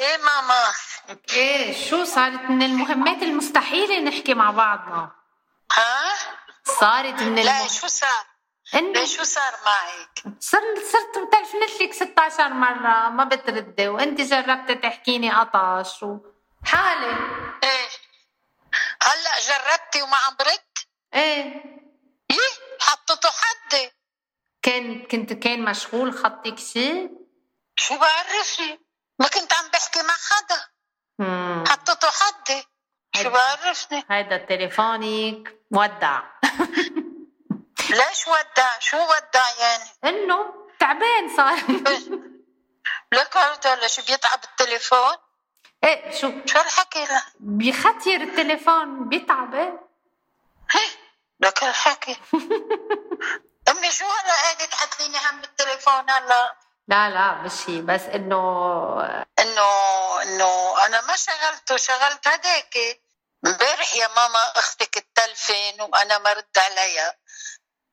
إيه ماما؟ إيه شو صارت من المهمات المستحيلة نحكي مع بعضنا؟ ها؟ صارت من لا الم... شو صار؟ لا شو صار معك؟ صرت صرت بتلفنت لك 16 مرة ما بتردي وانت جربت تحكيني قطش وحالة إيه. هلأ جربتي وما عم برد؟ إيه. إيه؟ حطته حدي كان كنت كان مشغول خطك شيء شو بعرفني ما كنت عم بحكي مع حدا. مم. حطته حدي. شو. بعرفني؟ هيدا تليفونك ودع ليش ودع؟ شو ودع يعني؟ إنه تعبان صار. لك هذا ليش بيتعب التليفون؟ إيه شو؟ شو الحكي له؟ بيختير التليفون بيتعب إيه لك الحكي أمي شو هلا قاعدة تحطليني هم بالتليفون هلا؟ لا لا مش بس إنه إنه إنه أنا ما شغلته شغلت هداك. امبارح يا ماما أختك التلفن وأنا ما رد عليها.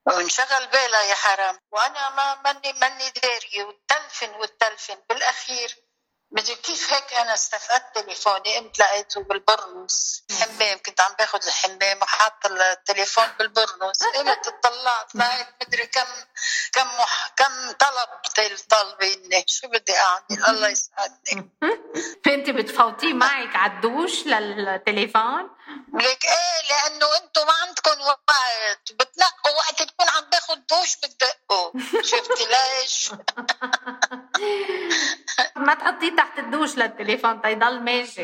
وانشغل بالها يا حرام. وأنا ما ماني ماني دارية. والتلفن والتلفن بالأخير. مدري كيف هيك أنا استفقدت تليفوني قمت لقيته بالبرنس الحمام كنت عم باخذ الحمام وحاط التليفون بالبرنس قمت اطلعت لقيت مدري كم كم مح... كم طلب طالبيني. شو بدي أعمل؟ الله يسعدني. انت بتفوتيه معك على الدوش للتليفون؟ لك إيه لأنه أنتم ما عندكم وقت. بتنقوا وقت تكون عم باخذ دوش بتدقوا شفتي ليش؟ ما تحطيه تحت الدوش للتليفون تيضل ماشي.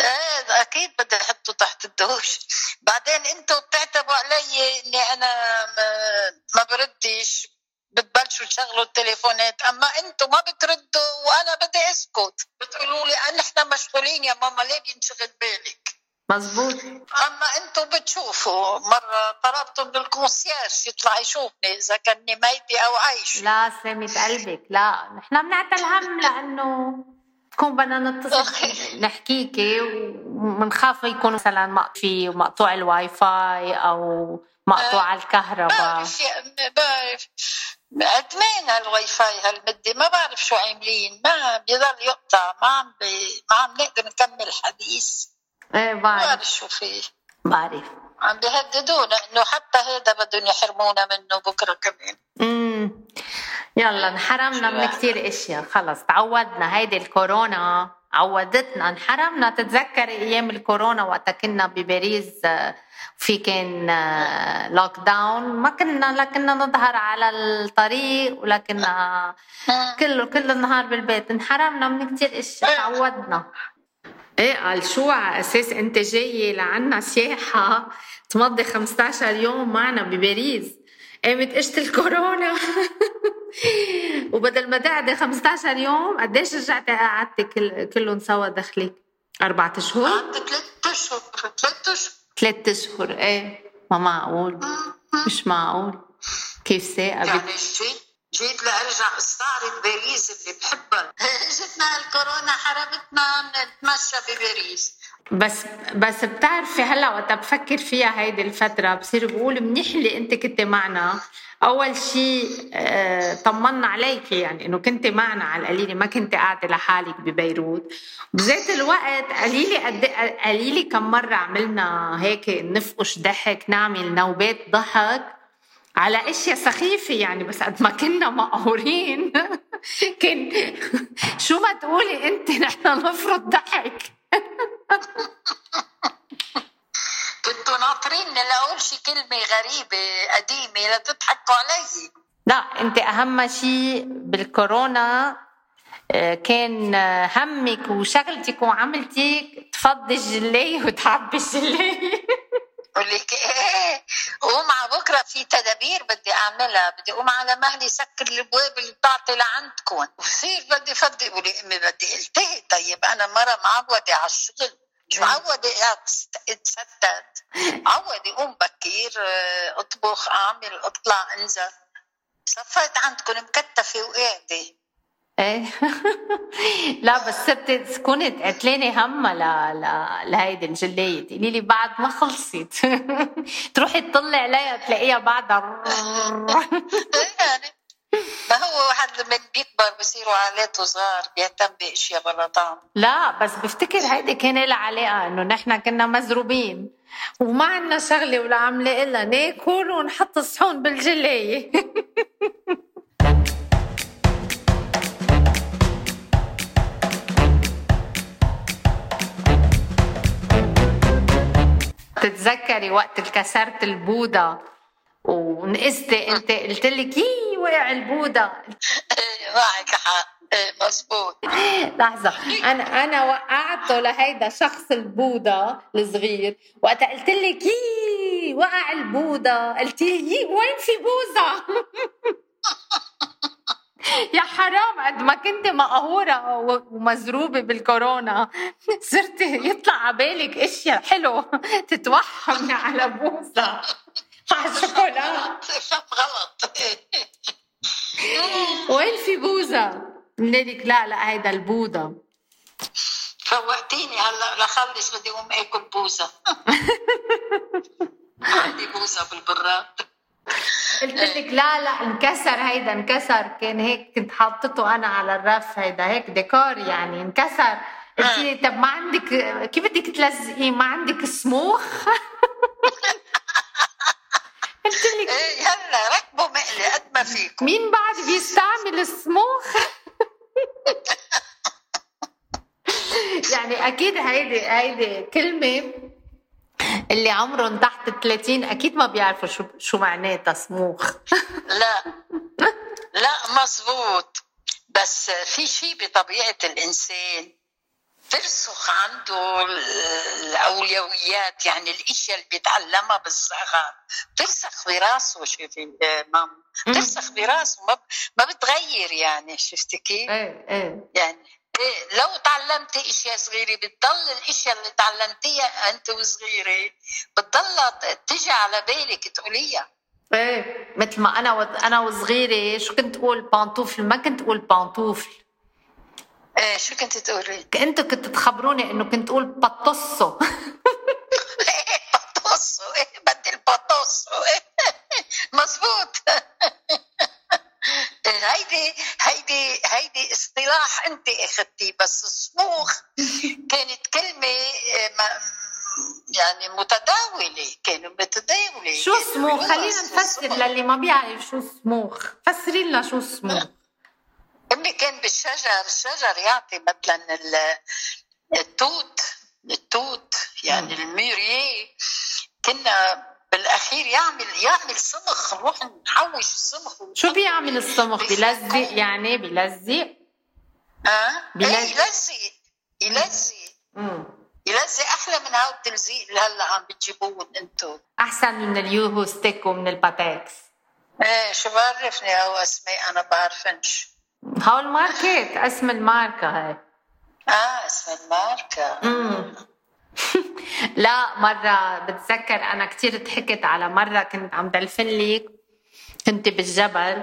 إيه أكيد بدي أحطه تحت الدوش. بعدين أنتم بتعتبوا علي إني أنا ما, ما بردش بتبلشوا تشغلوا التليفونات. أما أنتم ما بتردوا وأنا بدي أسكت. بتقولوا لي نحن مشغولين يا ماما ليه بينشغل بالك؟ مزبوط أما أنتم بتشوفوا مرة طلبت من ال concierge يطلع يشوفني إذا كنني ميتة أو عايشة. لا سلامة قلبك. لا نحن بنعتل هم لأنه تكون بدنا نتصل. نحكيكي ومنخاف يكون مثلا مقطوع مقطوع الواي فاي أو مقطوع الكهرباء. بعرف بعرف. ادمان الواي فاي هالمدة؟ ما بعرف شو عاملين. ما بيضل يقطع. ما عم بي... ما عم نقدر نكمل حديث. إيه بعرف بعرف. شو فيه. بعرف. عم بيهددونا انه حتى هذا بدهم يحرمونا منه بكرة كمان. امم يلا انحرمنا من كثير إشياء. خلص تعودنا. هيدي الكورونا عودتنا. انحرمنا. تتذكري أيام الكورونا وقتها كنا بباريس آه، في كان لوك داون ما كنا لا كنا نظهر على الطريق ولا كنا كله كل النهار بالبيت. انحرمنا من كثير إشياء. تعودنا. إيه قال شو على أساس أنت جاي لعنا سياحة؟ تمضي 15 يوم معنا بباريس. قامت قشة الكورونا. وبدل ما تقعدي 15 يوم قديش رجعتي قعدتي كل كلهم سوا دخلك؟ أربعة أشهر؟ قعدت ثلاث أشهر. ثلاث أشهر. ثلاث أشهر. إيه ما معقول. مش معقول. كيف ثاقبت؟ يعني جيت جيت لأرجع أستعرض باريس اللي بحبها. اجتنا الكورونا حرمتنا نتمشى بباريس. بس بس بتعرفي هلا وقت بفكر فيها هيدي الفترة بصير بقول منيح اللي انت كنت معنا. أول شيء آه، طمنا عليك يعني إنه كنت معنا على القليلة ما كنت قاعدة لحالك ببيروت. بذات الوقت قليلي قد قليلي كم مرة عملنا هيك نفقش ضحك نعمل نوبات ضحك. على أشياء سخيفة يعني بس قد ما كنا مقهورين. كان شو ما تقولي أنت نحن نفرض ضحك. كنتوا ناطرين لاقول شي كلمة غريبة قديمة لتضحكوا علي. لا أنت أهم شيء بالكورونا آه، كان آه، همك وشغلتك وعملتك تفضي الجلاية وتعبي الجلاية بقول لك إيه قوم على بكرة في تدابير بدي أعملها بدي اقوم على مهلي سكر الأبواب اللي بتعطي لعندكم. وصير بدي فضي بقولي أمي بدي التهي طيب أنا مرة معودة على الشغل. مش معودة؟ اتستت عودي قوم بكير اطبخ اعمل اطلع انزل. صفيت عندكم مكتفة وقاعدة. إيه؟ لا بس صرت تكوني قتلاني همها ل... ل... لهيدي الجلاية تقولي لي بعد ما خلصت تروحي تطلعي عليها تلاقيها بعدها يعني ما هو واحد من بيكبر بصيروا عائلاته صغار بيهتم بأشياء بلا طعم. لا بس بفتكر هيدي كان لها علاقه إنه نحن كنا مزروبين. وما عندنا شغلة ولا عملة إلا ناكل ونحط الصحون بالجلايه تتذكري وقت كسرت البوضة؟ ونقزتي انت قلت لك يي وقع البوضة. إيه، معك حق. إيه مزبوط لحظة. أنا أنا وقعته لهيدا شخص البوضة الصغير. وقت قلت لك يي وقع البوضة. قلت لي يي وين في بوظة يا حرام قد ما كنت مقهورة ومزروبة بالكورونا. صرتي يطلع على بالك أشياء حلو تتوحمي على بوظة على الشوكولاتة غلط وين في بوظة؟ لك لا لا هيدا البوظة فوقتيني هلا لخلص بدي أقوم آكل بوزة عندي بوزة بالبراد. قلت لك لا لا انكسر هيدا انكسر. كان هيك كنت حاطته أنا على الرف هيدا هيك ديكور يعني انكسر. قلت لي طب ما عندك كيف بدك تلزقيه؟ ما عندك سموخ قلت لك إيه يلا ركبوا مقلي قد ما فيكم. مين بعد بيستعمل السموخ يعني أكيد هيدي هيدي كلمة اللي عمرهم تحت 30 أكيد ما بيعرفوا شو شو معناتها سموخ لا. لا مزبوط بس في شيء بطبيعة الإنسان ترسخ عنده الأولويات يعني الإشياء اللي بيتعلمها بالصغر. ترسخ براسه شوفي مام. ترسخ براسه ما ما بتغير يعني شفتي كيف؟ إيه إيه. يعني لو تعلمتي إشياء صغيرة بتضل الإشياء اللي تعلمتيها أنت وصغيرة بتضل تجي على بالك تقوليها. إيه مثل ما أنا و... أنا وصغيرة شو كنت أقول؟ بانطوفل. ما كنت أقول بانطوفل. إيه شو كنت تقولي؟ أنتوا كنتوا تخبروني إنه كنت أقول بطصو إيه بطصو إيه بدي البطصو مزبوط هيدي هيدي هيدي اصطلاح انت اخذتيه بس الصموخ كانت كلمة آه، يعني متداولة كانوا متداولة. شو الصموخ خلينا نفسر للي ما بيعرف شو الصموخ فسري لنا شو الصموخ امي كان بالشجر الشجر يعطي مثلا التوت التوت يعني الميريه كنا بالاخير يعمل يعمل صمخ نروح نحوش الصمخ شو بيعمل الصمخ بيلزق يعني بيلزق آه يلزق. يلزق. يلزق أحلى من هاو التلزيق اللي هلا عم بتجيبوه أنتم أحسن من اليوهو ستيك ومن الباتكس إيه شو بعرفني هو أسماء؟ أنا بعرفش. هاو الماركة أسم الماركة هاي. آه أسم الماركة. امم لا مرة بتذكر أنا كتير ضحكت على مرة كنت عم دلفن لك كنت بالجبل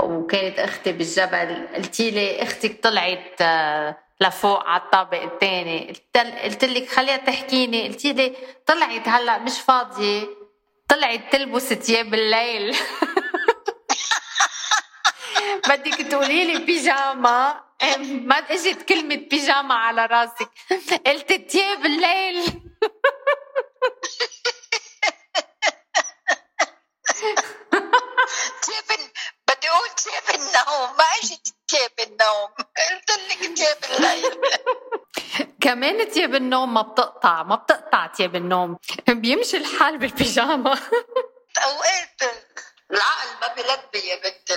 وكانت أختي بالجبل. قلتي لي أختك طلعت آه، لفوق على الطابق الثاني قلت لك خليها تحكيني. قلتي لي طلعت هلأ مش فاضية. طلعت تلبس ثياب الليل. بدك تقولي لي بيجاما ما اجت كلمة بيجاما على راسك. قلت تياب الليل. تياب بدي أقول تياب النوم. ما اجت تياب النوم. قلت لك تياب الليل. كمان تياب النوم ما بتقطع ما بتقطع تياب النوم. بيمشي الحال بالبيجاما أوقات العقل ما بلبي يا بنت